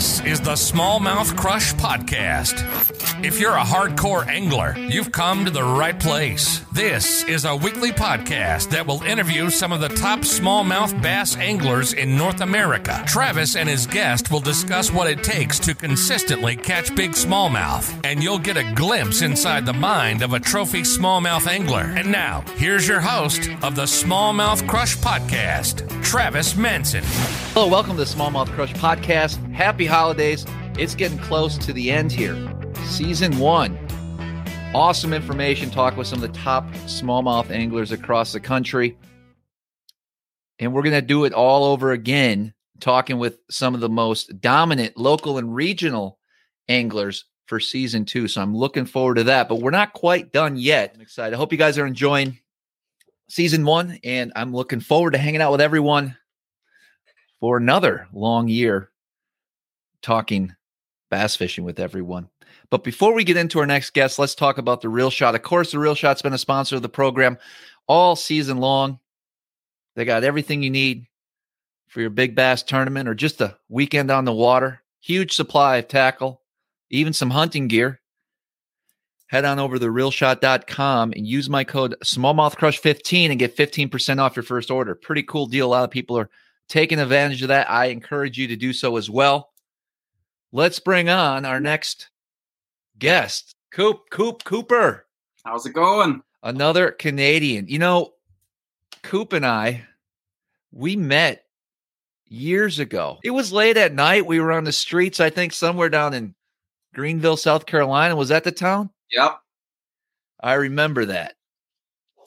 This is the Smallmouth Crush Podcast. If you're a hardcore angler, you've come to the right place. This is a weekly podcast that will interview some of the top smallmouth bass anglers in North America. Travis and his guest will discuss what it takes to consistently catch big smallmouth, and you'll get a glimpse inside the mind of a trophy smallmouth angler. And now, here's your host of the Smallmouth Crush Podcast, Travis Manson. Hello, welcome to the Smallmouth Crush Podcast. Happy holidays. It's getting close to the end here. Season one. Awesome information. Talk with some of the top smallmouth anglers across the country. And we're going to do it all over again, talking with some of the most dominant local and regional anglers for season two. So I'm looking forward to that, but we're not quite done yet. I'm excited. I hope you guys are enjoying season one, and I'm looking forward to hanging out with everyone for another long year talking bass fishing with everyone. But before we get into our next guest, let's talk about the Reel Shot. Of course, the Reel Shot's been a sponsor of the program all season long. They got everything you need for your big bass tournament or just a weekend on the water. Huge supply of tackle, even some hunting gear. Head on over to reelshot.com and use my code smallmouthcrush15 and get 15% off your first order. Pretty cool deal. A lot of people are taking advantage of that. I encourage you to do so as well. Let's bring on our next guest, Coop Coop Cooper. How's it going? Another Canadian. You know, Coop and I, we met years ago. It was late at night. We were on the streets, I think somewhere down in Greenville, South Carolina. Was that the town? Yep. I remember that.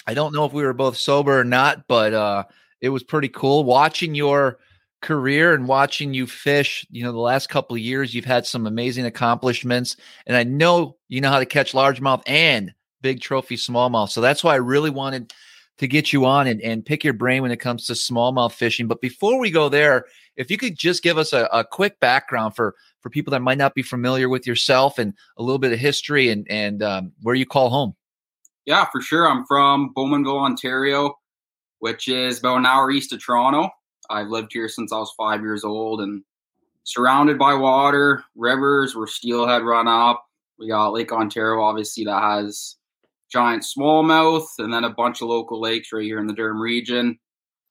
I don't know if we were both sober or not, but uh it was pretty cool watching your career and watching you fish. You know, the last couple of years, you've had some amazing accomplishments, and I know you know how to catch largemouth and big trophy smallmouth. So that's why I really wanted to get you on and, and pick your brain when it comes to smallmouth fishing. But before we go there, if you could just give us a, a quick background for for people that might not be familiar with yourself and a little bit of history and and um, where you call home. Yeah, for sure. I'm from Bowmanville, Ontario which is about an hour east of Toronto. I've lived here since I was five years old and surrounded by water, rivers where steelhead run up. We got Lake Ontario, obviously, that has giant smallmouth, and then a bunch of local lakes right here in the Durham region.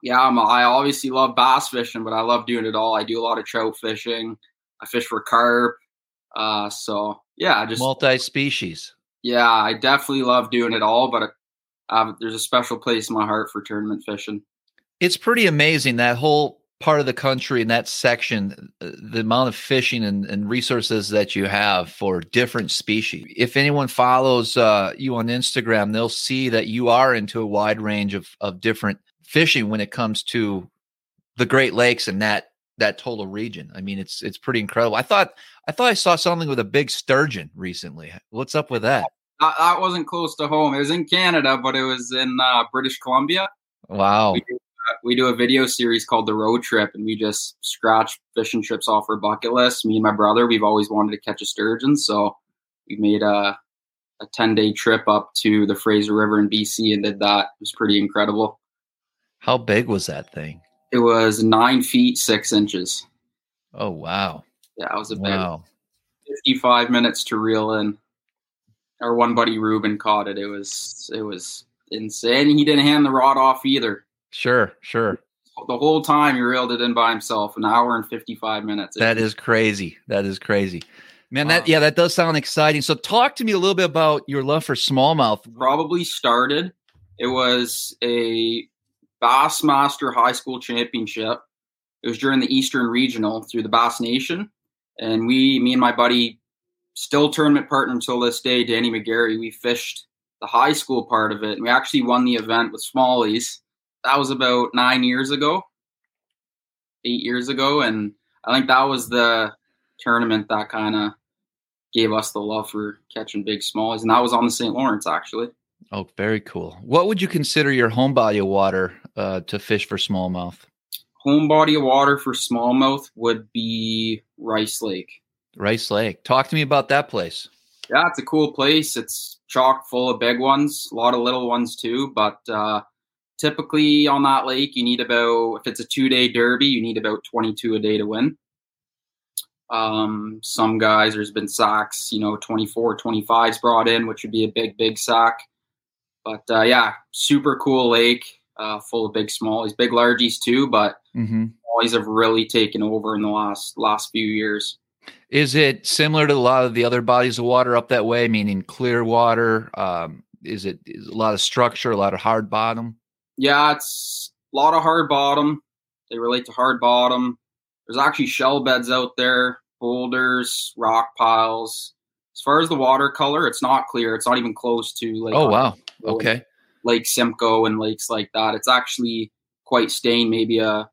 Yeah, I'm, I obviously love bass fishing, but I love doing it all. I do a lot of trout fishing. I fish for carp. Uh, so yeah, just multi species. Yeah, I definitely love doing it all, but um, there's a special place in my heart for tournament fishing. It's pretty amazing that whole part of the country and that section, uh, the amount of fishing and, and, resources that you have for different species. If anyone follows uh, you on Instagram, they'll see that you are into a wide range of, of different fishing when it comes to the Great Lakes and that that total region. I mean, it's it's pretty incredible. I thought I thought I saw something with a big sturgeon recently. What's up with that? that, wasn't close to home. It was in Canada, but it was in uh, British Columbia. Wow. We we do, a video series called The Road Trip, and we just scratch fishing trips off our bucket list. Me and my brother, we've always wanted to catch a sturgeon, so we made a a 10 day trip up to the Fraser River in BC and did that. It was pretty incredible. How big was that thing? It was nine feet, six inches. Oh, wow. Yeah, it was a wow. 55 minutes to reel in our one buddy Ruben caught it. It was it was insane. He didn't hand the rod off either. Sure, sure. The whole time he reeled it in by himself, an hour and fifty five minutes. That is crazy. That is crazy. Man, that yeah, that does sound exciting. So talk to me a little bit about your love for smallmouth. Probably started. It was a Bassmaster High School Championship. It was during the Eastern Regional through the Bass Nation, and we, me and my buddy still tournament partner until this day, Danny McGarry. We fished the high school part of it, and we actually won the event with Smallies. That was about nine years ago, eight years ago, and I think that was the tournament that kind of gave us the love for catching big smallies, and that was on the St. Lawrence actually. Oh, very cool. What would you consider your home body of water uh, to fish for smallmouth? Home body of water for smallmouth would be Rice Lake. Rice Lake. Talk to me about that place. Yeah, it's a cool place. It's chock full of big ones, a lot of little ones too. But uh, typically on that lake, you need about, if it's a two day derby, you need about 22 a day to win. Um, some guys, there's been sacks, you know, 24, 25s brought in, which would be a big, big sack. But uh, yeah, super cool lake, uh, full of big smallies, big largies too, but mm-hmm. smallies have really taken over in the last last few years. Is it similar to a lot of the other bodies of water up that way, meaning clear water? Um, is it is a lot of structure, a lot of hard bottom? Yeah, it's a lot of hard bottom. They relate to hard bottom. There's actually shell beds out there, boulders, rock piles. As far as the watercolor, it's not clear. It's not even close to like. Oh wow! Okay. Lake Simcoe and lakes like that. It's actually quite stained, maybe a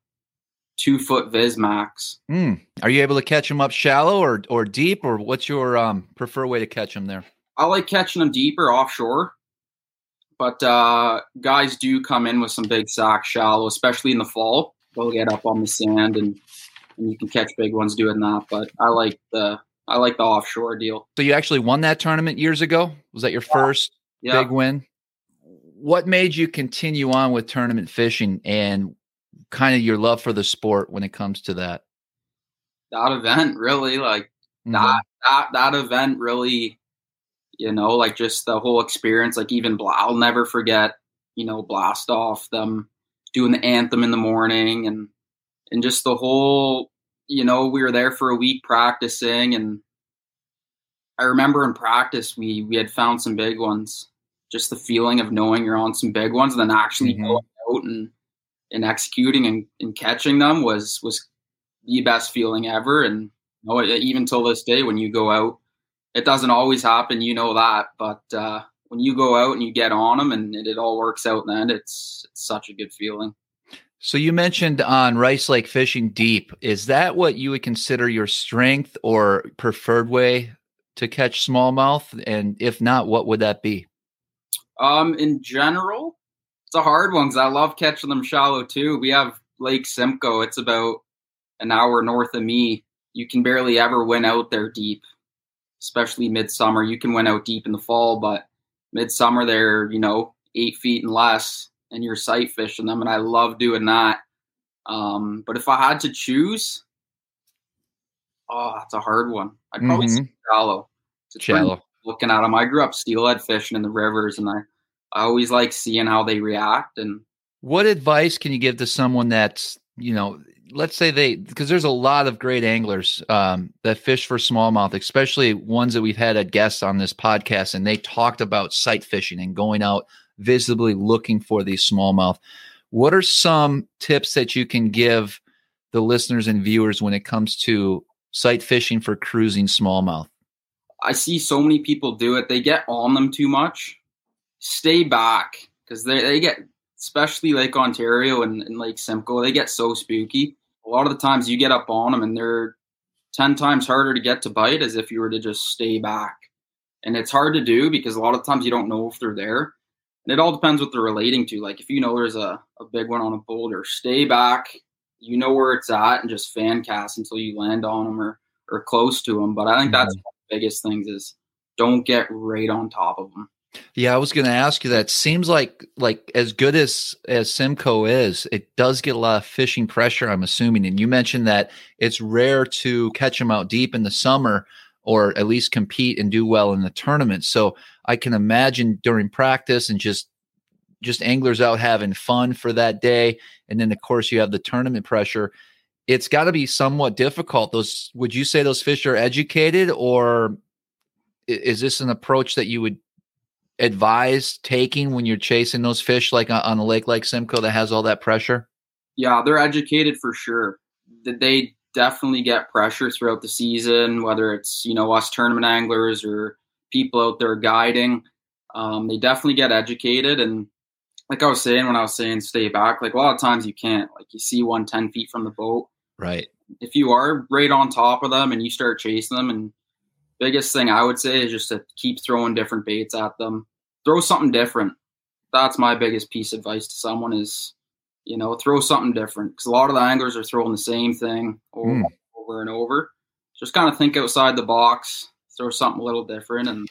two foot vis max. Mm. Are you able to catch them up shallow or or deep, or what's your um prefer way to catch them there? I like catching them deeper offshore, but uh, guys do come in with some big sacks shallow, especially in the fall. They'll get up on the sand and and you can catch big ones doing that. But I like the I like the offshore deal. So you actually won that tournament years ago. Was that your yeah. first yeah. big win? What made you continue on with tournament fishing and kind of your love for the sport when it comes to that? That event really like mm-hmm. that that that event really you know like just the whole experience like even I'll never forget you know blast off them doing the anthem in the morning and and just the whole you know we were there for a week practicing and i remember in practice we we had found some big ones just the feeling of knowing you're on some big ones and then actually mm-hmm. going out and and executing and, and catching them was was the best feeling ever and you know, even till this day when you go out it doesn't always happen you know that but uh, when you go out and you get on them and it, it all works out then it's, it's such a good feeling so you mentioned on Rice Lake fishing deep. Is that what you would consider your strength or preferred way to catch smallmouth? And if not, what would that be? Um, in general, it's a hard one because I love catching them shallow too. We have Lake Simcoe. It's about an hour north of me. You can barely ever win out there deep, especially midsummer. You can win out deep in the fall, but midsummer they're you know eight feet and less and you're sight fishing them, and I love doing that. Um, but if I had to choose, oh, that's a hard one. I'd probably mm-hmm. shallow. Shallow. Looking at them, I grew up steelhead fishing in the rivers, and I, I always like seeing how they react. And what advice can you give to someone that's you know, let's say they because there's a lot of great anglers um, that fish for smallmouth, especially ones that we've had at guests on this podcast, and they talked about sight fishing and going out visibly looking for these smallmouth. What are some tips that you can give the listeners and viewers when it comes to sight fishing for cruising smallmouth? I see so many people do it. They get on them too much. Stay back because they, they get, especially Lake Ontario and, and Lake Simcoe, they get so spooky. A lot of the times you get up on them and they're 10 times harder to get to bite as if you were to just stay back. And it's hard to do because a lot of times you don't know if they're there. And it all depends what they're relating to. Like if you know there's a, a big one on a boulder, stay back. You know where it's at and just fan cast until you land on them or, or close to them. But I think that's mm-hmm. the biggest things is don't get right on top of them. Yeah, I was going to ask you that. Seems like like as good as as Simcoe is, it does get a lot of fishing pressure. I'm assuming, and you mentioned that it's rare to catch them out deep in the summer, or at least compete and do well in the tournament. So I can imagine during practice and just just anglers out having fun for that day and then of course you have the tournament pressure it's got to be somewhat difficult those would you say those fish are educated or is this an approach that you would advise taking when you're chasing those fish like on a lake like simcoe that has all that pressure yeah they're educated for sure they definitely get pressure throughout the season whether it's you know us tournament anglers or people out there guiding. Um, they definitely get educated. And like I was saying when I was saying stay back, like a lot of times you can't. Like you see one 10 feet from the boat. Right. If you are right on top of them and you start chasing them, and biggest thing I would say is just to keep throwing different baits at them. Throw something different. That's my biggest piece of advice to someone is, you know, throw something different because a lot of the anglers are throwing the same thing over, mm. over and over. Just kind of think outside the box, throw something a little different and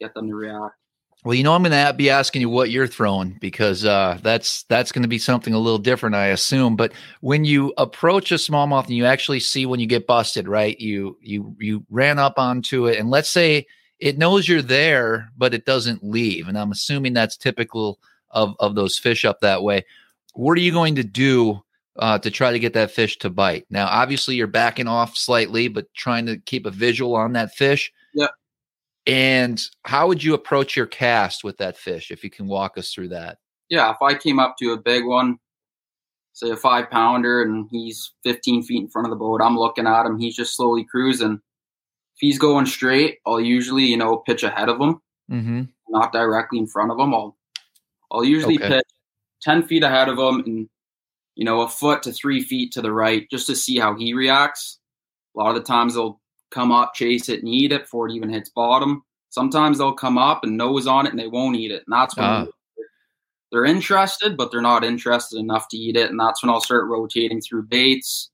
get them to react. Well, you know, I'm going to be asking you what you're throwing because uh, that's that's going to be something a little different, I assume. But when you approach a smallmouth and you actually see when you get busted, right? You you you ran up onto it, and let's say it knows you're there, but it doesn't leave, and I'm assuming that's typical of of those fish up that way. What are you going to do uh, to try to get that fish to bite? Now, obviously, you're backing off slightly, but trying to keep a visual on that fish. Yeah. And how would you approach your cast with that fish if you can walk us through that? Yeah, if I came up to a big one, say a five pounder, and he's 15 feet in front of the boat, I'm looking at him. He's just slowly cruising. If he's going straight, I'll usually, you know, pitch ahead of him, mm-hmm. not directly in front of him. I'll, I'll usually okay. pitch 10 feet ahead of him and, you know, a foot to three feet to the right just to see how he reacts. A lot of the times they'll come up, chase it, and eat it before it even hits bottom. Sometimes they'll come up and nose on it and they won't eat it. And that's when uh. they're interested, but they're not interested enough to eat it. And that's when I'll start rotating through baits,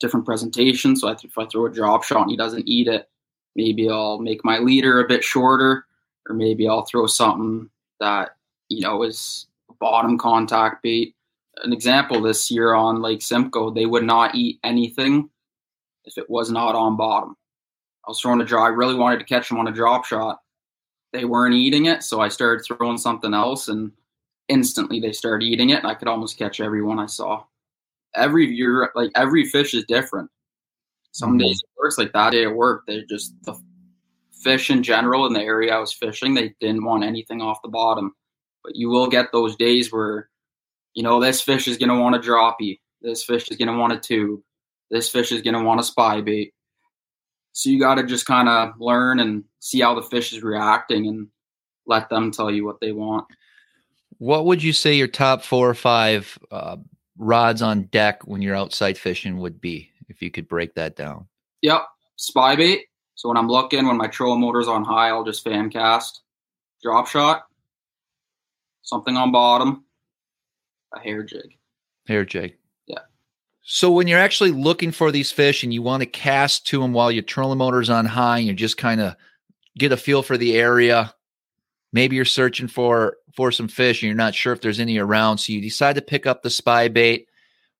different presentations. So if I throw a drop shot and he doesn't eat it, maybe I'll make my leader a bit shorter, or maybe I'll throw something that, you know, is bottom contact bait. An example this year on Lake Simcoe, they would not eat anything if it was not on bottom. I was throwing a draw. I really wanted to catch them on a drop shot. They weren't eating it, so I started throwing something else, and instantly they started eating it. And I could almost catch every one I saw. Every year, like every fish is different. Some mm-hmm. days it works. Like that day at work, they just the fish in general in the area I was fishing, they didn't want anything off the bottom. But you will get those days where, you know, this fish is going to want a droppy. This fish is going to want a tube. This fish is going to want a spy bait. So you got to just kind of learn and see how the fish is reacting and let them tell you what they want. What would you say your top four or five uh, rods on deck when you're outside fishing would be, if you could break that down? Yep, spy bait. So when I'm looking, when my trolling motor's on high, I'll just fan cast, drop shot, something on bottom, a hair jig. Hair jig. So when you're actually looking for these fish and you want to cast to them while your trolling motor's on high and you just kind of get a feel for the area, maybe you're searching for for some fish and you're not sure if there's any around, so you decide to pick up the spy bait.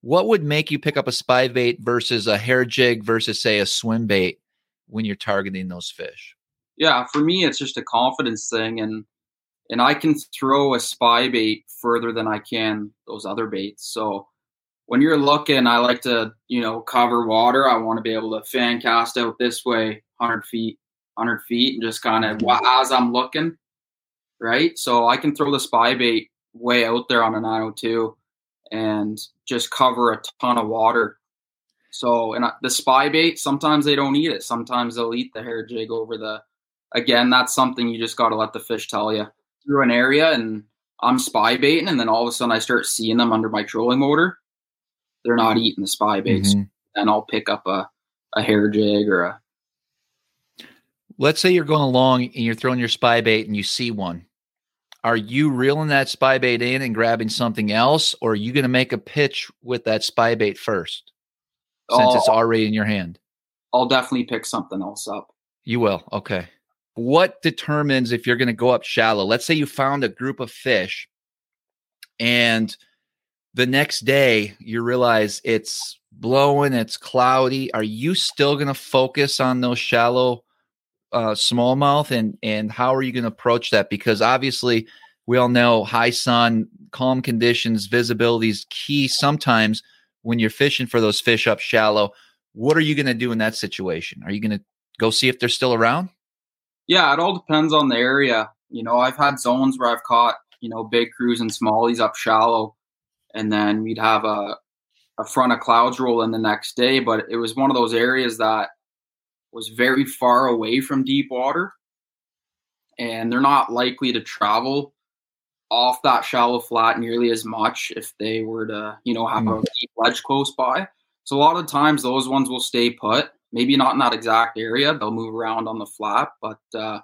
What would make you pick up a spy bait versus a hair jig versus say a swim bait when you're targeting those fish? Yeah, for me it's just a confidence thing and and I can throw a spy bait further than I can those other baits. So when you're looking, I like to, you know, cover water. I want to be able to fan cast out this way, 100 feet, 100 feet, and just kind of mm-hmm. as I'm looking, right? So I can throw the spy bait way out there on a 902 and just cover a ton of water. So, and the spy bait, sometimes they don't eat it. Sometimes they'll eat the hair jig over the, again, that's something you just got to let the fish tell you. Through an area and I'm spy baiting, and then all of a sudden I start seeing them under my trolling motor they're not eating the spy baits. Mm-hmm. Then I'll pick up a, a hair jig or a. Let's say you're going along and you're throwing your spy bait and you see one. Are you reeling that spy bait in and grabbing something else, or are you going to make a pitch with that spy bait first, since it's already in your hand? I'll definitely pick something else up. You will. Okay. What determines if you're going to go up shallow? Let's say you found a group of fish and the next day you realize it's blowing, it's cloudy. Are you still going to focus on those shallow uh, smallmouth and and how are you going to approach that? Because obviously we all know high sun, calm conditions, visibility is key sometimes when you're fishing for those fish up shallow. What are you going to do in that situation? Are you going to go see if they're still around? Yeah, it all depends on the area. You know, I've had zones where I've caught, you know, big crews and smallies up shallow and then we'd have a, a front of clouds roll in the next day. But it was one of those areas that was very far away from deep water, and they're not likely to travel off that shallow flat nearly as much if they were to, you know, have mm. a deep ledge close by. So a lot of times those ones will stay put. Maybe not in that exact area; they'll move around on the flat, but uh,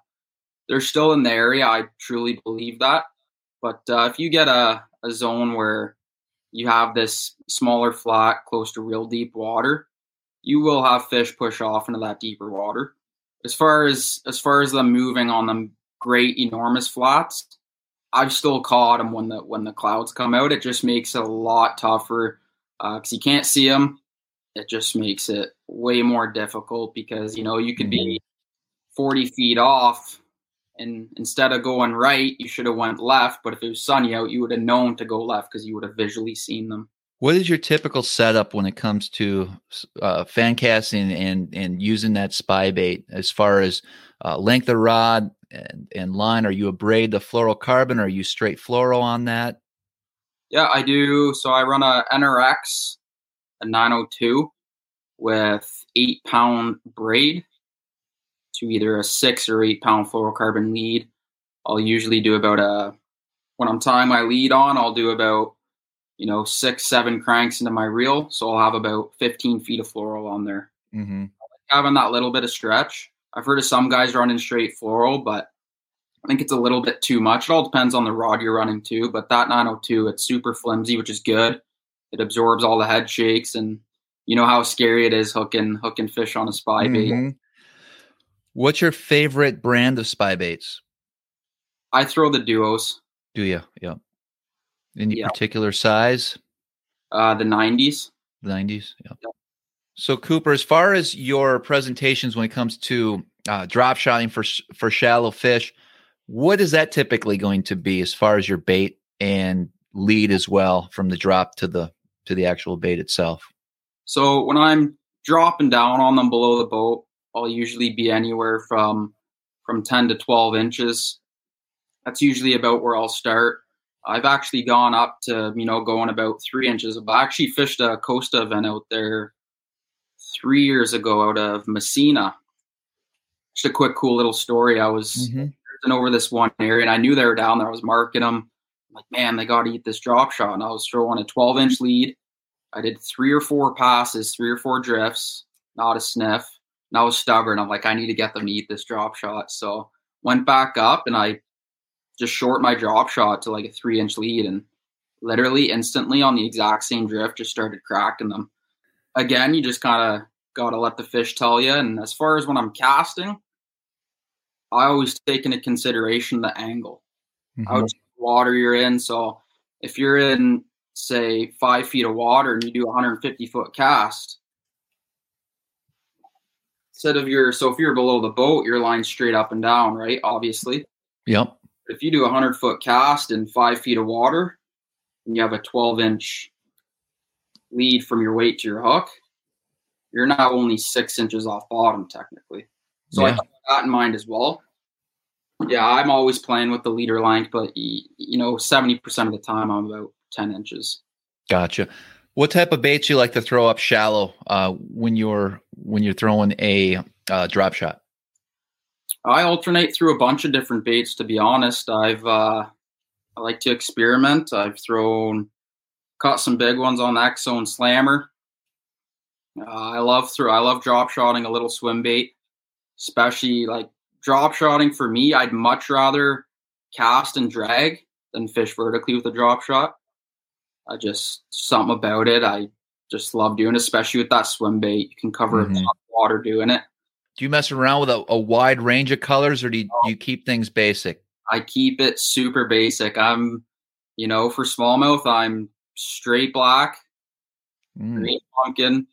they're still in the area. I truly believe that. But uh, if you get a, a zone where you have this smaller flat close to real deep water, you will have fish push off into that deeper water. As far as as far as them moving on them great, enormous flats, I've still caught them when the when the clouds come out. It just makes it a lot tougher because uh, you can't see them. It just makes it way more difficult because you know you could be mm-hmm. 40 feet off and instead of going right you should have went left but if it was sunny out you would have known to go left because you would have visually seen them what is your typical setup when it comes to uh, fan casting and and using that spy bait as far as uh, length of rod and, and line? Are you a braid the fluorocarbon? Or are you straight fluoro on that? Yeah, I do. So I run a NRX, a 902 with eight pound braid to either a six or eight pound fluorocarbon lead. I'll usually do about a when I'm tying my lead on, I'll do about you know six seven cranks into my reel, so I'll have about 15 feet of fluoro on there. Mm-hmm. Having that little bit of stretch. I've heard of some guys running straight fluoro, but I think it's a little bit too much. It all depends on the rod you're running too. But that 902, it's super flimsy, which is good. It absorbs all the head shakes, and you know how scary it is hooking hooking fish on a spy bait. What's your favorite brand of spy baits? I throw the duos. Do you? Yeah. Any yep. particular size? Uh, the 90s. The 90s. Yeah. Yep. So Cooper, as far as your presentations when it comes to uh, drop shotting for for shallow fish, what is that typically going to be as far as your bait and lead as well from the drop to the to the actual bait itself? So when I'm dropping down on them below the boat, I'll usually be anywhere from from 10 to 12 inches. That's usually about where I'll start. I've actually gone up to, you know, going about three inches. I actually fished a Costa event out there three years ago out of Massena. Just a quick, cool little story. I was mm-hmm. over this one area and I knew they were down there. I was marking them. I'm like, man, they got to eat this drop shot. And I was throwing a 12 inch lead. I did three or four passes, three or four drifts, not a sniff and I was stubborn. I'm like, I need to get them to eat this drop shot. So went back up and I just short my drop shot to like a three inch lead and literally instantly on the exact same drift just started cracking them. Again, you just kind of got to let the fish tell you. And as far as when I'm casting, I always take into consideration the angle, mm-hmm. how water you're in. So if you're in, say, five feet of water and you do a 150 foot cast, instead of your so if you're below the boat, your line's straight up and down, right? Obviously. Yep. If you do a hundred foot cast in five feet of water, and you have a twelve inch lead from your weight to your hook, you're not only six inches off bottom technically. So yeah. I keep that in mind as well. Yeah, I'm always playing with the leader length, but you know, seventy percent of the time I'm about ten inches. Gotcha. What type of baits you like to throw up shallow uh, when you're when you're throwing a uh, drop shot? I alternate through a bunch of different baits. To be honest, I've uh, I like to experiment. I've thrown caught some big ones on X Slammer. Uh, I love through. I love drop shotting a little swim bait, especially like drop shotting. For me, I'd much rather cast and drag than fish vertically with a drop shot. I just something about it. I just love doing, especially with that swim bait. You can cover mm-hmm. a lot of water doing it. Do you mess around with a, a wide range of colors, or do you, do you keep things basic? I keep it super basic. I'm, you know, for smallmouth, I'm straight black, mm. green pumpkin.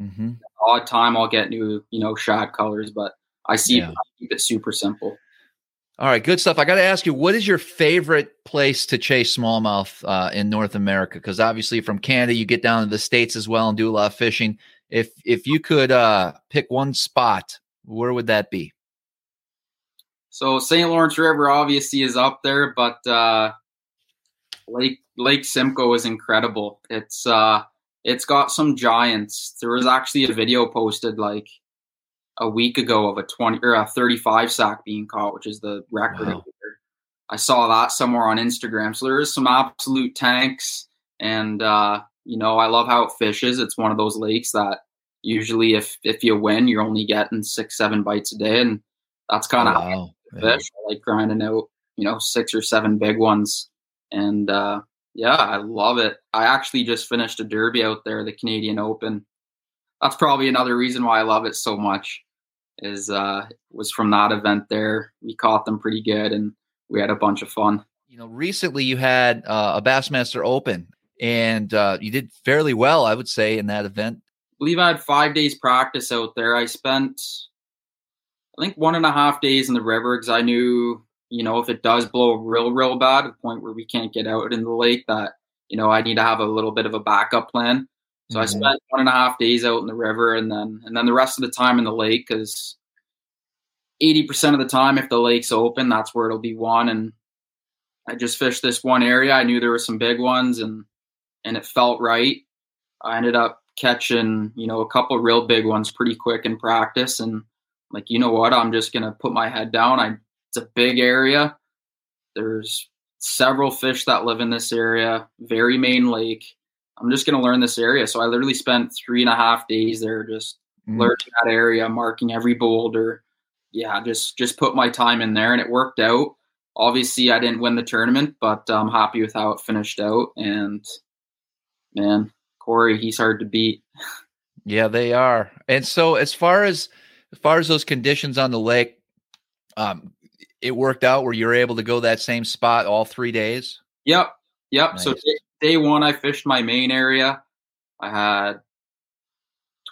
Mm-hmm. Odd time, I'll get new, you know, shad colors, but I see yeah. I keep it super simple. All right, good stuff. I got to ask you, what is your favorite place to chase smallmouth uh, in North America? Because obviously, from Canada, you get down to the states as well and do a lot of fishing. If if you could uh, pick one spot, where would that be? So St. Lawrence River obviously is up there, but uh, Lake Lake Simcoe is incredible. It's uh, it's got some giants. There was actually a video posted like a week ago of a 20 or a 35 sack being caught, which is the record. Wow. I saw that somewhere on Instagram. So there is some absolute tanks, and uh, you know I love how it fishes. It's one of those lakes that usually if if you win, you're only getting six seven bites a day, and that's kind of wow. fish. I like grinding out you know six or seven big ones, and uh, yeah, I love it. I actually just finished a derby out there, the Canadian Open. That's probably another reason why I love it so much is uh, was from that event there. We caught them pretty good, and we had a bunch of fun. You know, recently you had uh, a Bassmaster Open, and uh, you did fairly well, I would say, in that event. I believe I had five days practice out there. I spent, I think, one and a half days in the river because I knew, you know, if it does blow real, real bad, the point where we can't get out in the lake, that you know I need to have a little bit of a backup plan. So mm-hmm. I spent one and a half days out in the river, and then and then the rest of the time in the lake because eighty percent of the time, if the lake's open, that's where it'll be one. And I just fished this one area. I knew there were some big ones, and and it felt right. I ended up catching you know a couple real big ones pretty quick in practice, and like you know what, I'm just gonna put my head down. I it's a big area. There's several fish that live in this area, very main lake I'm just going to learn this area. So I literally spent three and a half days there just mm. learning that area, marking every boulder. Yeah, just just put my time in there, and it worked out. Obviously, I didn't win the tournament, but I'm happy with how it finished out. And man, Corey, he's hard to beat. Yeah, they are. And so, as far as as far as those conditions on the lake, um, it worked out where you were able to go that same spot all three days. Yep, yep. Nice. So day one, I fished my main area. I had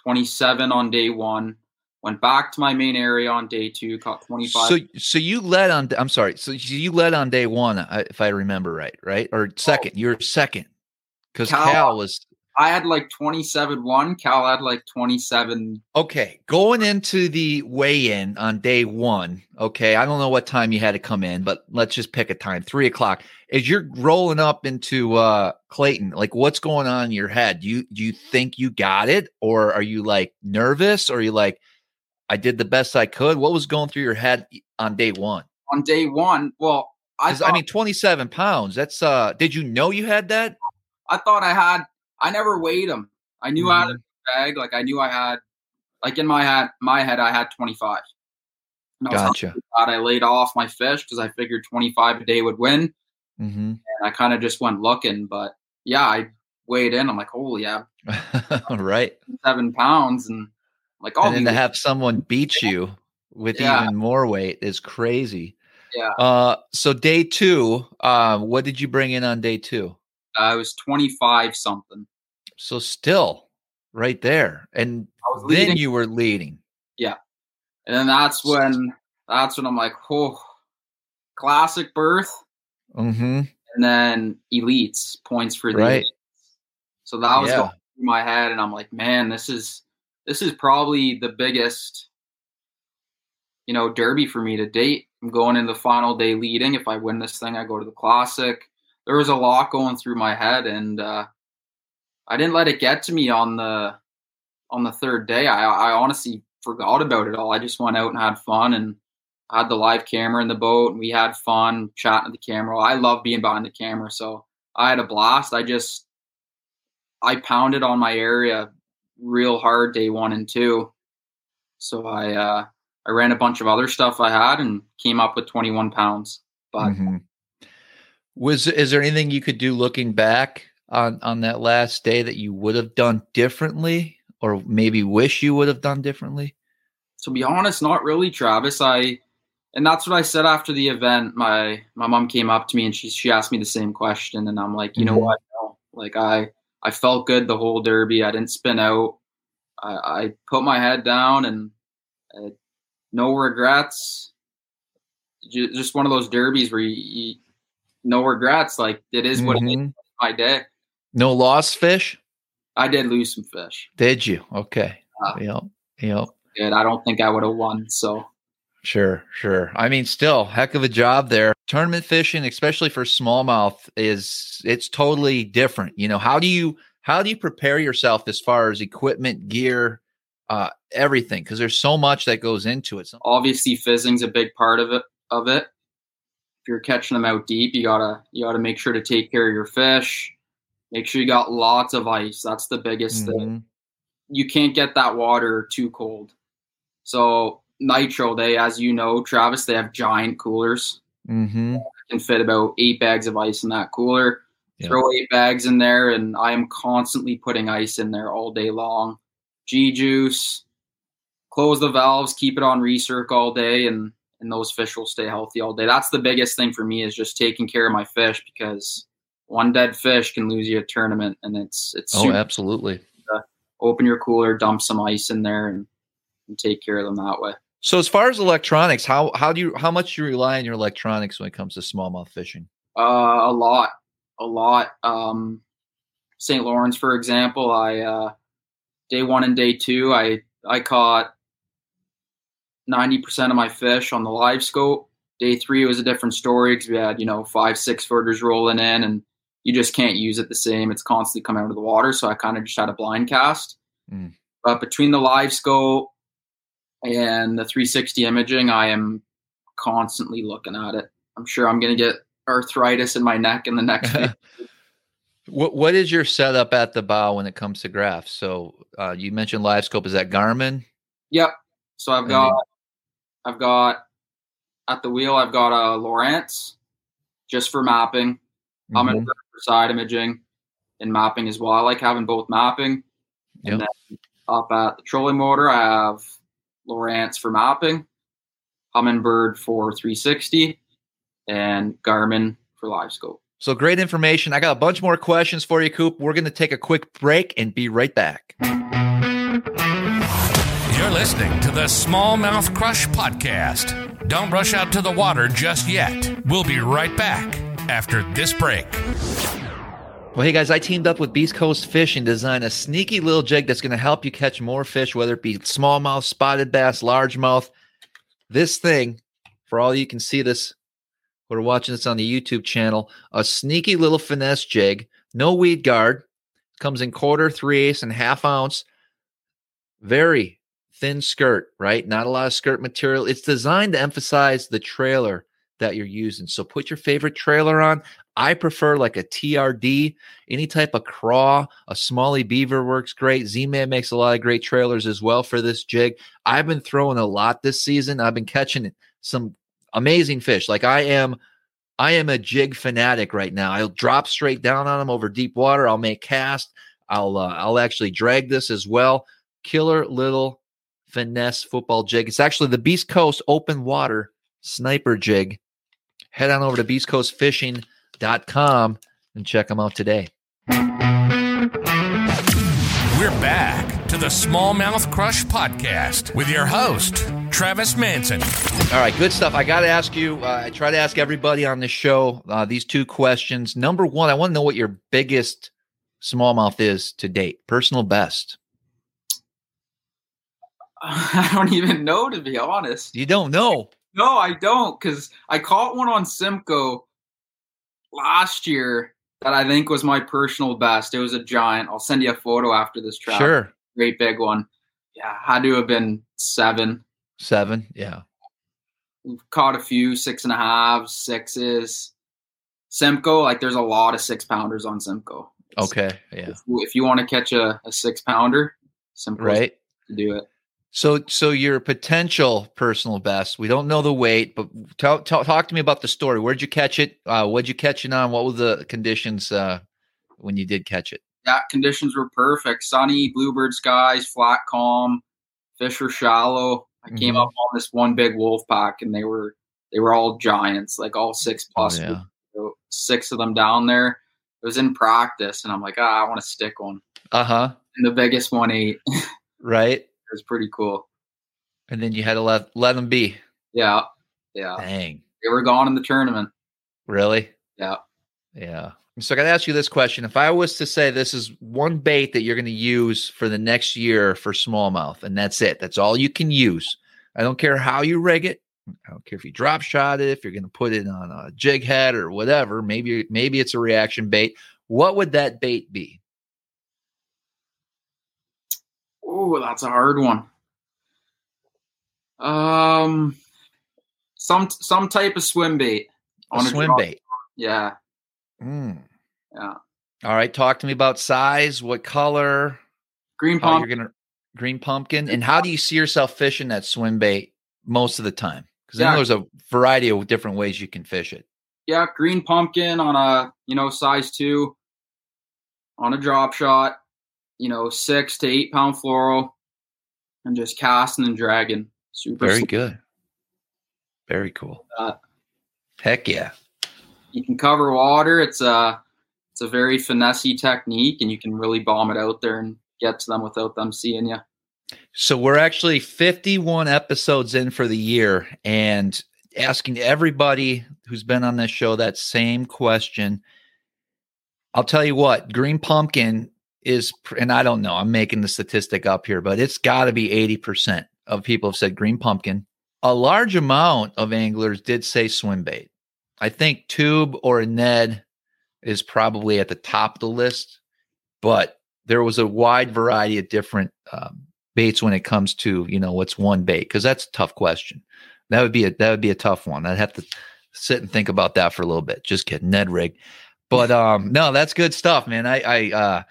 27 on day one. Went back to my main area on day two, caught 25. So, so you led on. I'm sorry. So you led on day one, uh, if I remember right, right? Or second? Oh. You're second because Cal, Cal was I had like 27 1. Cal had like 27. Okay. Going into the weigh in on day one. Okay. I don't know what time you had to come in, but let's just pick a time three o'clock. As you're rolling up into uh, Clayton, like what's going on in your head? Do you, do you think you got it? Or are you like nervous? Or are you like, I did the best I could? What was going through your head on day one? On day one, well, I, thought, I mean, 27 pounds. That's, uh, did you know you had that? I thought I had I never weighed them. I knew mm-hmm. I had a mm-hmm. bag. Like I knew I had, like in my head, my head, I had 25. And I gotcha. I laid off my fish because I figured 25 a day would win. Mm-hmm. And I kind of just went looking, but yeah, I weighed in. I'm like, holy yeah, right, seven pounds, and like, oh, and then to have someone beat you with yeah. even more weight is crazy. Yeah. Uh, so day two, uh, what did you bring in on day two? I was 25 something. So still right there. And then you were leading. Yeah. And then that's when that's when I'm like, oh, classic berth. Mm-hmm. And then elites points for the right. So that was yeah. going through my head, and I'm like, man, this is this is probably the biggest, you know, derby for me to date. I'm going in the final day leading. If I win this thing, I go to the classic. There was a lot going through my head, and uh, I didn't let it get to me on the on the third day. I, I honestly forgot about it all. I just went out and had fun and had the live camera in the boat and we had fun chatting to the camera. I love being behind the camera, so I had a blast. I just I pounded on my area real hard day one and two. So I uh I ran a bunch of other stuff I had and came up with 21 pounds. But mm-hmm. Was is there anything you could do looking back on on that last day that you would have done differently or maybe wish you would have done differently? To be honest, not really, Travis. I and that's what I said after the event. My my mom came up to me and she she asked me the same question, and I'm like, you mm-hmm. know what? No. Like I I felt good the whole derby. I didn't spin out. I, I put my head down and uh, no regrets. Just one of those derbies where you, you no regrets. Like it is what mm-hmm. it is. My day. No lost fish? I did lose some fish. Did you? Okay. Uh, yep. Yep. Good. I don't think I would have won. So Sure, sure. I mean, still, heck of a job there. Tournament fishing, especially for smallmouth, is it's totally different. You know, how do you how do you prepare yourself as far as equipment, gear, uh, everything? Because there's so much that goes into it. Obviously, fizzing's a big part of it. Of it, if you're catching them out deep, you gotta you gotta make sure to take care of your fish. Make sure you got lots of ice. That's the biggest mm-hmm. thing. You can't get that water too cold. So Nitro, they, as you know, Travis, they have giant coolers. Mm-hmm. Can fit about eight bags of ice in that cooler. Yeah. Throw eight bags in there, and I am constantly putting ice in there all day long. G juice, close the valves, keep it on recirc all day, and and those fish will stay healthy all day. That's the biggest thing for me is just taking care of my fish because one dead fish can lose you a tournament, and it's it's oh absolutely. open your cooler, dump some ice in there, and, and take care of them that way. So as far as electronics, how how do you how much do you rely on your electronics when it comes to smallmouth fishing? Uh, a lot, a lot. Um, St. Lawrence, for example, I uh, day one and day two, I I caught ninety percent of my fish on the live scope. Day three was a different story because we had you know five six footers rolling in, and you just can't use it the same. It's constantly coming out of the water, so I kind of just had a blind cast. Mm. But between the live scope and the 360 imaging, I am constantly looking at it. I'm sure I'm going to get arthritis in my neck in the next. what What is your setup at the bow when it comes to graphs? So uh, you mentioned live scope. Is that Garmin? Yep. So I've got, I've got at the wheel. I've got a Lowrance just for mapping. Mm-hmm. I'm in for side imaging and mapping as well. I like having both mapping. Yep. And then up at the trolling motor, I have Lowrance for mapping, Humminbird for 360, and Garmin for live scope. So great information. I got a bunch more questions for you, Coop. We're going to take a quick break and be right back. You're listening to the Smallmouth Crush Podcast. Don't rush out to the water just yet. We'll be right back after this break. Well, hey guys, I teamed up with Beast Coast Fish and designed a sneaky little jig that's going to help you catch more fish, whether it be smallmouth, spotted bass, largemouth. This thing, for all you can see this, who are watching this on the YouTube channel, a sneaky little finesse jig, no weed guard, comes in quarter, three eighths, and half ounce. Very thin skirt, right? Not a lot of skirt material. It's designed to emphasize the trailer that you're using. So put your favorite trailer on. I prefer like a TRD, any type of craw. A Smallie Beaver works great. Z Man makes a lot of great trailers as well for this jig. I've been throwing a lot this season. I've been catching some amazing fish. Like I am, I am a jig fanatic right now. I'll drop straight down on them over deep water. I'll make cast. I'll uh, I'll actually drag this as well. Killer little finesse football jig. It's actually the Beast Coast open water sniper jig. Head on over to Beast Coast com and check them out today. We're back to the Smallmouth Crush podcast with your host, Travis Manson. All right, good stuff. I got to ask you, uh, I try to ask everybody on the show uh, these two questions. Number one, I want to know what your biggest smallmouth is to date, personal best. I don't even know, to be honest. You don't know? No, I don't, because I caught one on Simcoe last year that I think was my personal best. It was a giant. I'll send you a photo after this trap. Sure. Great big one. Yeah, had to have been seven. Seven, yeah. We've caught a few six and a half, sixes. Simcoe, like there's a lot of six pounders on Simcoe. Okay, yeah. If, if you want to catch a, a six pounder, Simcoe right to do it. So, so your potential personal best. We don't know the weight, but talk, talk, talk to me about the story. Where'd you catch it? Uh, what'd you catch it on? What were the conditions uh, when you did catch it? Yeah, conditions were perfect. Sunny, bluebird skies, flat, calm. Fish were shallow. I mm-hmm. came up on this one big wolf pack, and they were they were all giants, like all six plus. Oh, yeah. Six of them down there. It was in practice, and I'm like, ah, I want to stick one. Uh huh. And the biggest one ate. right was pretty cool. And then you had to let let them be. Yeah, yeah. Dang, they were gone in the tournament. Really? Yeah, yeah. So I got to ask you this question: If I was to say this is one bait that you're going to use for the next year for smallmouth, and that's it, that's all you can use. I don't care how you rig it. I don't care if you drop shot it, if you're going to put it on a jig head or whatever. Maybe maybe it's a reaction bait. What would that bait be? Oh, that's a hard one. Um, some some type of swim bait. On a, a swim bait. Yeah. Mm. Yeah. All right. Talk to me about size. What color? Green pumpkin. You're gonna green pumpkin. And how do you see yourself fishing that swim bait most of the time? Because yeah. I know there's a variety of different ways you can fish it. Yeah, green pumpkin on a you know size two on a drop shot you know, six to eight pound fluoro. and just casting and dragging. Super Very slow. good. Very cool. Uh, Heck yeah. You can cover water. It's a it's a very finessey technique, and you can really bomb it out there and get to them without them seeing you. So we're actually 51 episodes in for the year and asking everybody who's been on this show that same question. I'll tell you what, green pumpkin is, and I don't know, I'm making the statistic up here, but it's got to be 80% of people have said green pumpkin. A large amount of anglers did say swim bait. I think tube or Ned is probably at the top of the list, but there was a wide variety of different um, baits when it comes to you know what's one bait because that's a tough question. That would be a that would be a tough one. I'd have to sit and think about that for a little bit. Just kidding, Ned rig. But um, no, that's good stuff, man. I I uh,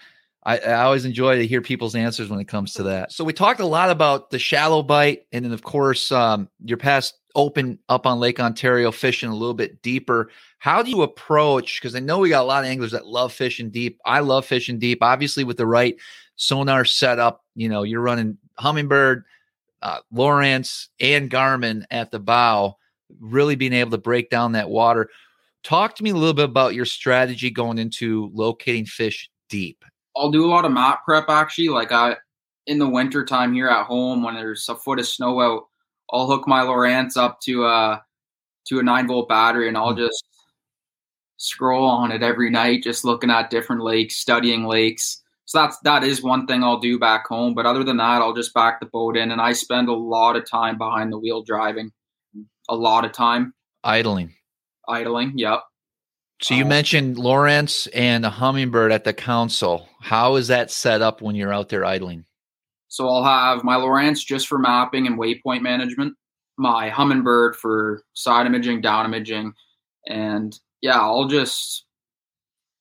I, I always enjoy to hear people's answers when it comes to that. So we talked a lot about the shallow bite, and then of course um, your past open up on Lake Ontario fishing a little bit deeper. How do you approach? Because I know we got a lot of anglers that love fishing deep. I love fishing deep. Obviously, with the right sonar setup, you know you're running Humminbird, uh, Lowrance, and Garmin at the bow, really being able to break down that water. Talk to me a little bit about your strategy going into locating fish deep. I'll do a lot of map prep actually. Like I in the winter time here at home when there's a foot of snow out, I'll hook my Lowrance up to a to a nine volt battery and I'll mm. just scroll on it every night, just looking at different lakes, studying lakes. So that's that is one thing I'll do back home. But other than that, I'll just back the boat in and I spend a lot of time behind the wheel driving. Mm. A lot of time. Idling. Idling, yep. So you Uh, mentioned Lowrance and a Humminbird at the council. How is that set up when you're out there idling? So I'll have my Lowrance just for mapping and waypoint management, my Humminbird for side imaging, down imaging, and yeah, I'll just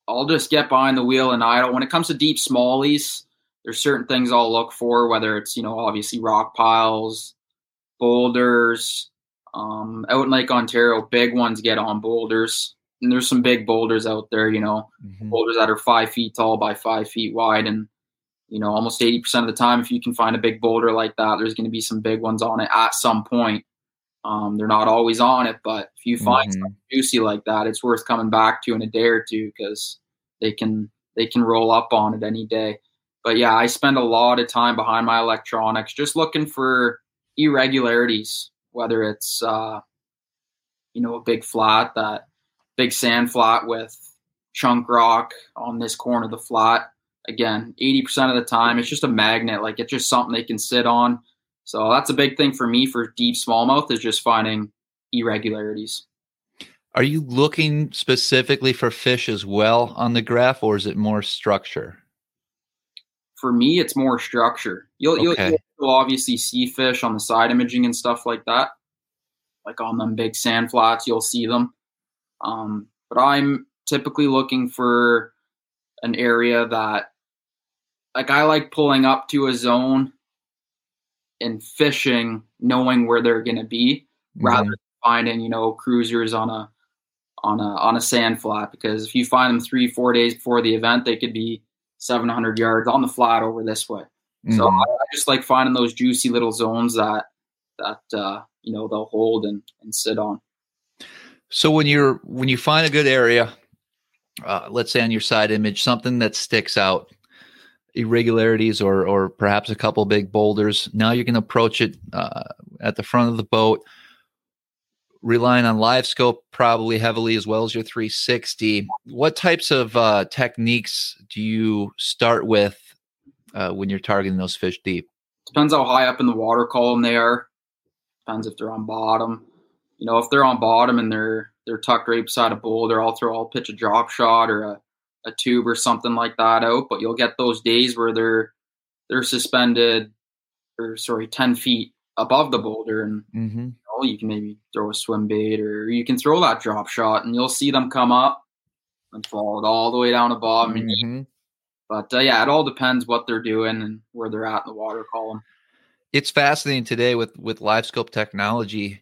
I'll just get behind the wheel and idle. When it comes to deep smallies, there's certain things I'll look for, whether it's you know obviously rock piles, boulders. Um, out in Lake Ontario, big ones get on boulders, and there's some big boulders out there. You know, Mm-hmm. boulders that are five feet tall by five feet wide and you know almost 80% of the time if you can find a big boulder like that there's going to be some big ones on it at some point um, they're not always on it but if you find Mhm. something juicy like that it's worth coming back to in a day or two because they can they can roll up on it any day but yeah i spend a lot of time behind my electronics just looking for irregularities whether it's uh, you know a big flat that big sand flat with chunk rock on this corner of the flat. Again, 80% of the time, it's just a magnet. Like it's just something they can sit on. So that's a big thing for me for deep smallmouth is just finding irregularities. Are you looking specifically for fish as well on the graph, or is it more structure? For me, it's more structure. You'll, you'll, you'll obviously see fish on the side imaging and stuff like that. Like on them big sand flats, you'll see them. Um, but I'm typically looking for an area that like I like pulling up to a zone and fishing knowing where they're going to be rather Mhm. than finding, you know, cruisers on a on a on a sand flat because if you find them 3 4 days before the event they could be 700 yards on the flat over this way. So Mhm. I, I just like finding those juicy little zones that that uh, you know they'll hold and, and sit on. So when you're when you find a good area, uh, let's say on your side image, something that sticks out, irregularities or or perhaps a couple big boulders. Now you can approach it uh, at the front of the boat, relying on LiveScope probably heavily as well as your 360. What types of uh, techniques do you start with uh, when you're targeting those fish deep? Depends how high up in the water column they are. Depends if they're on bottom. You know, if they're on bottom and they're they're tucked right beside a boulder, I'll throw I'll pitch a drop shot or a, a tube or something like that out. But you'll get those days where they're they're suspended or sorry, ten feet above the boulder and Mm-hmm. know, you can maybe throw a swim bait or you can throw that drop shot and you'll see them come up and fall it all the way down the bottom. Mm-hmm. But uh, yeah, it all depends what they're doing and where they're at in the water column. it's fascinating today with with LiveScope technology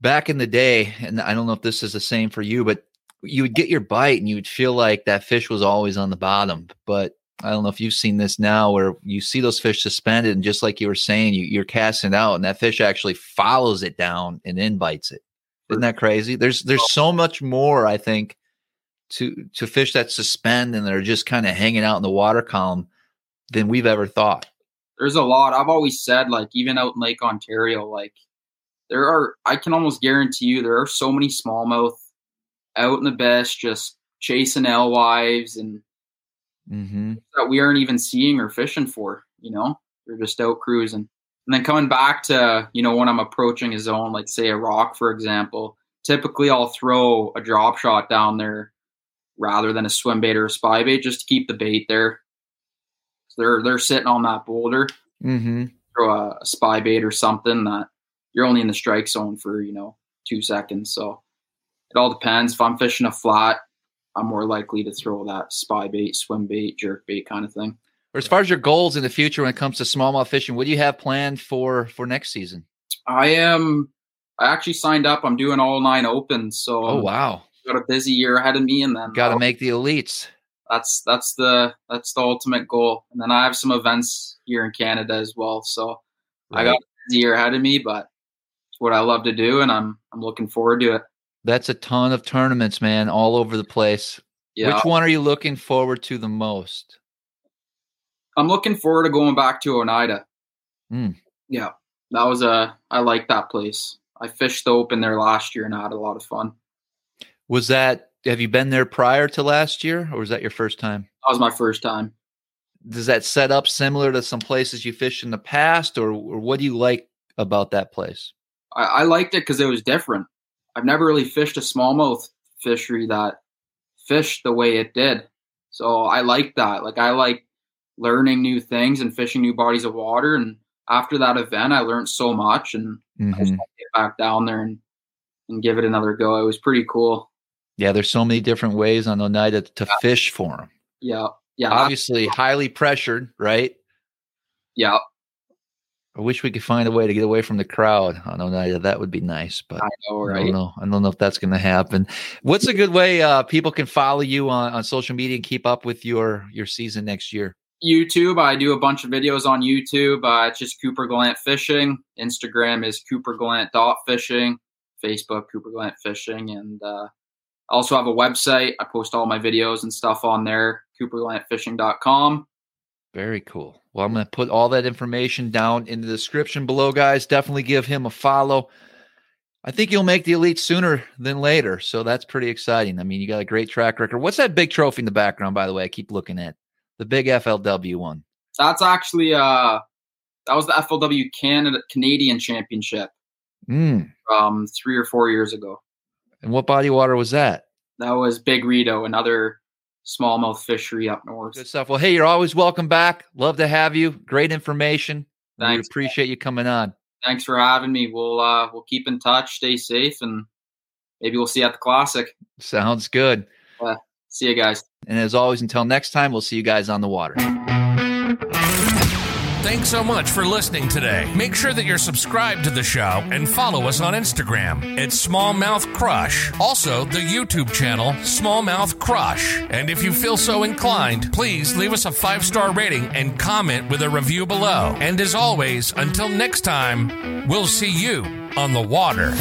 back in the day and i don't know if this is the same for you but you would get your bite and you would feel like that fish was always on the bottom but I don't know if you've seen this now, where you see those fish suspended, and just like you were saying, you, you're casting out, and that fish actually follows it down and then bites it. Isn't that crazy? There's there's oh. so much more I think to to fish that suspend and they're just kind of hanging out in the water column than we've ever thought. There's a lot. I've always said, like even out in Lake Ontario, like there are. I can almost guarantee you there are so many smallmouth out in the best, just chasing alewives and Mm-hmm. that we aren't even seeing or fishing for. You know, they're just out cruising. And then coming back to you know when I'm approaching a zone, like say a rock, for example. Typically, I'll throw a drop shot down there rather than a swim bait or a spy bait, just to keep the bait there. So they're they're sitting on that boulder. Mm-hmm. Throw a, a spy bait or something that you're only in the strike zone for you know two seconds. So it all depends. If I'm fishing a flat, I'm more likely to throw that spy bait, swim bait, jerk bait kind of thing. Or as far as your goals in the future when it comes to smallmouth fishing, what do you have planned for for next season? I am. I actually signed up. I'm doing all nine opens, so Oh wow, got a busy year ahead of me, and then got to uh, make the elites. that's that's the that's the ultimate goal. And then I have some events here in Canada as well, so I got a busy year ahead of me, but what I love to do, and I'm I'm looking forward to it. That's a ton of tournaments, man, all over the place. Yeah, Which one are you looking forward to the most? I'm looking forward to going back to Oneida. Hmm. Yeah, that was a I like that place. I fished the open there last year and I had a lot of fun. Was that have you been there prior to last year, or was that your first time? That was my first time. Does that set up similar to some places you fished in the past, or, or what do you like about that place? I, I liked it because it was different. I've never really fished a smallmouth fishery that fished the way it did. So I like that. Like I like learning new things and fishing new bodies of water. And after that event, I learned so much, and I just Mhm. to get back down there and and give it another go. It was pretty cool. Yeah, there's so many different ways on Oneida to fish for them. Yeah, yeah, Obviously, highly pressured, right? yeah. I wish we could find a way to get away from the crowd on Oneida. That would be nice, but I know, I don't know. I don't know if that's going to happen. What's a good way uh, people can follow you on, on social media and keep up with your your season next year? YouTube. I do a bunch of videos on YouTube. Uh, it's just Cooper Gallant Fishing. Instagram is Cooper Gallant dot Fishing. Facebook Cooper Gallant Fishing, and uh, I also have a website. I post all my videos and stuff on there. CooperGallantFishing.com. Very cool. Well, I'm going to put all that information down in the description below, guys. Definitely give him a follow. I think you'll make the elite sooner than later, so that's pretty exciting. I mean, you got a great track record. What's that big trophy in the background, by the way? I keep looking at the big FLW one. That's actually uh, that was the FLW Canada Canadian Championship Mm. um, three or four years ago. And what body water was that? That was Big Rideau, another smallmouth fishery up north. Good stuff. Well, hey, you're always welcome back. Love to have you. Great information. We Thanks. appreciate you coming on. Thanks for having me. We'll uh, we'll keep in touch. Stay safe, and maybe we'll see you at the classic. Sounds good. See you guys. And as always, until next time, we'll see you guys on the water. Thanks so much for listening today. Make sure that you're subscribed to the show and follow us on Instagram at Smallmouth Crush. Also, the YouTube channel Smallmouth Crush. And if you feel so inclined, please leave us a five star rating and comment with a review below. And as always, until next time, we'll see you on the water.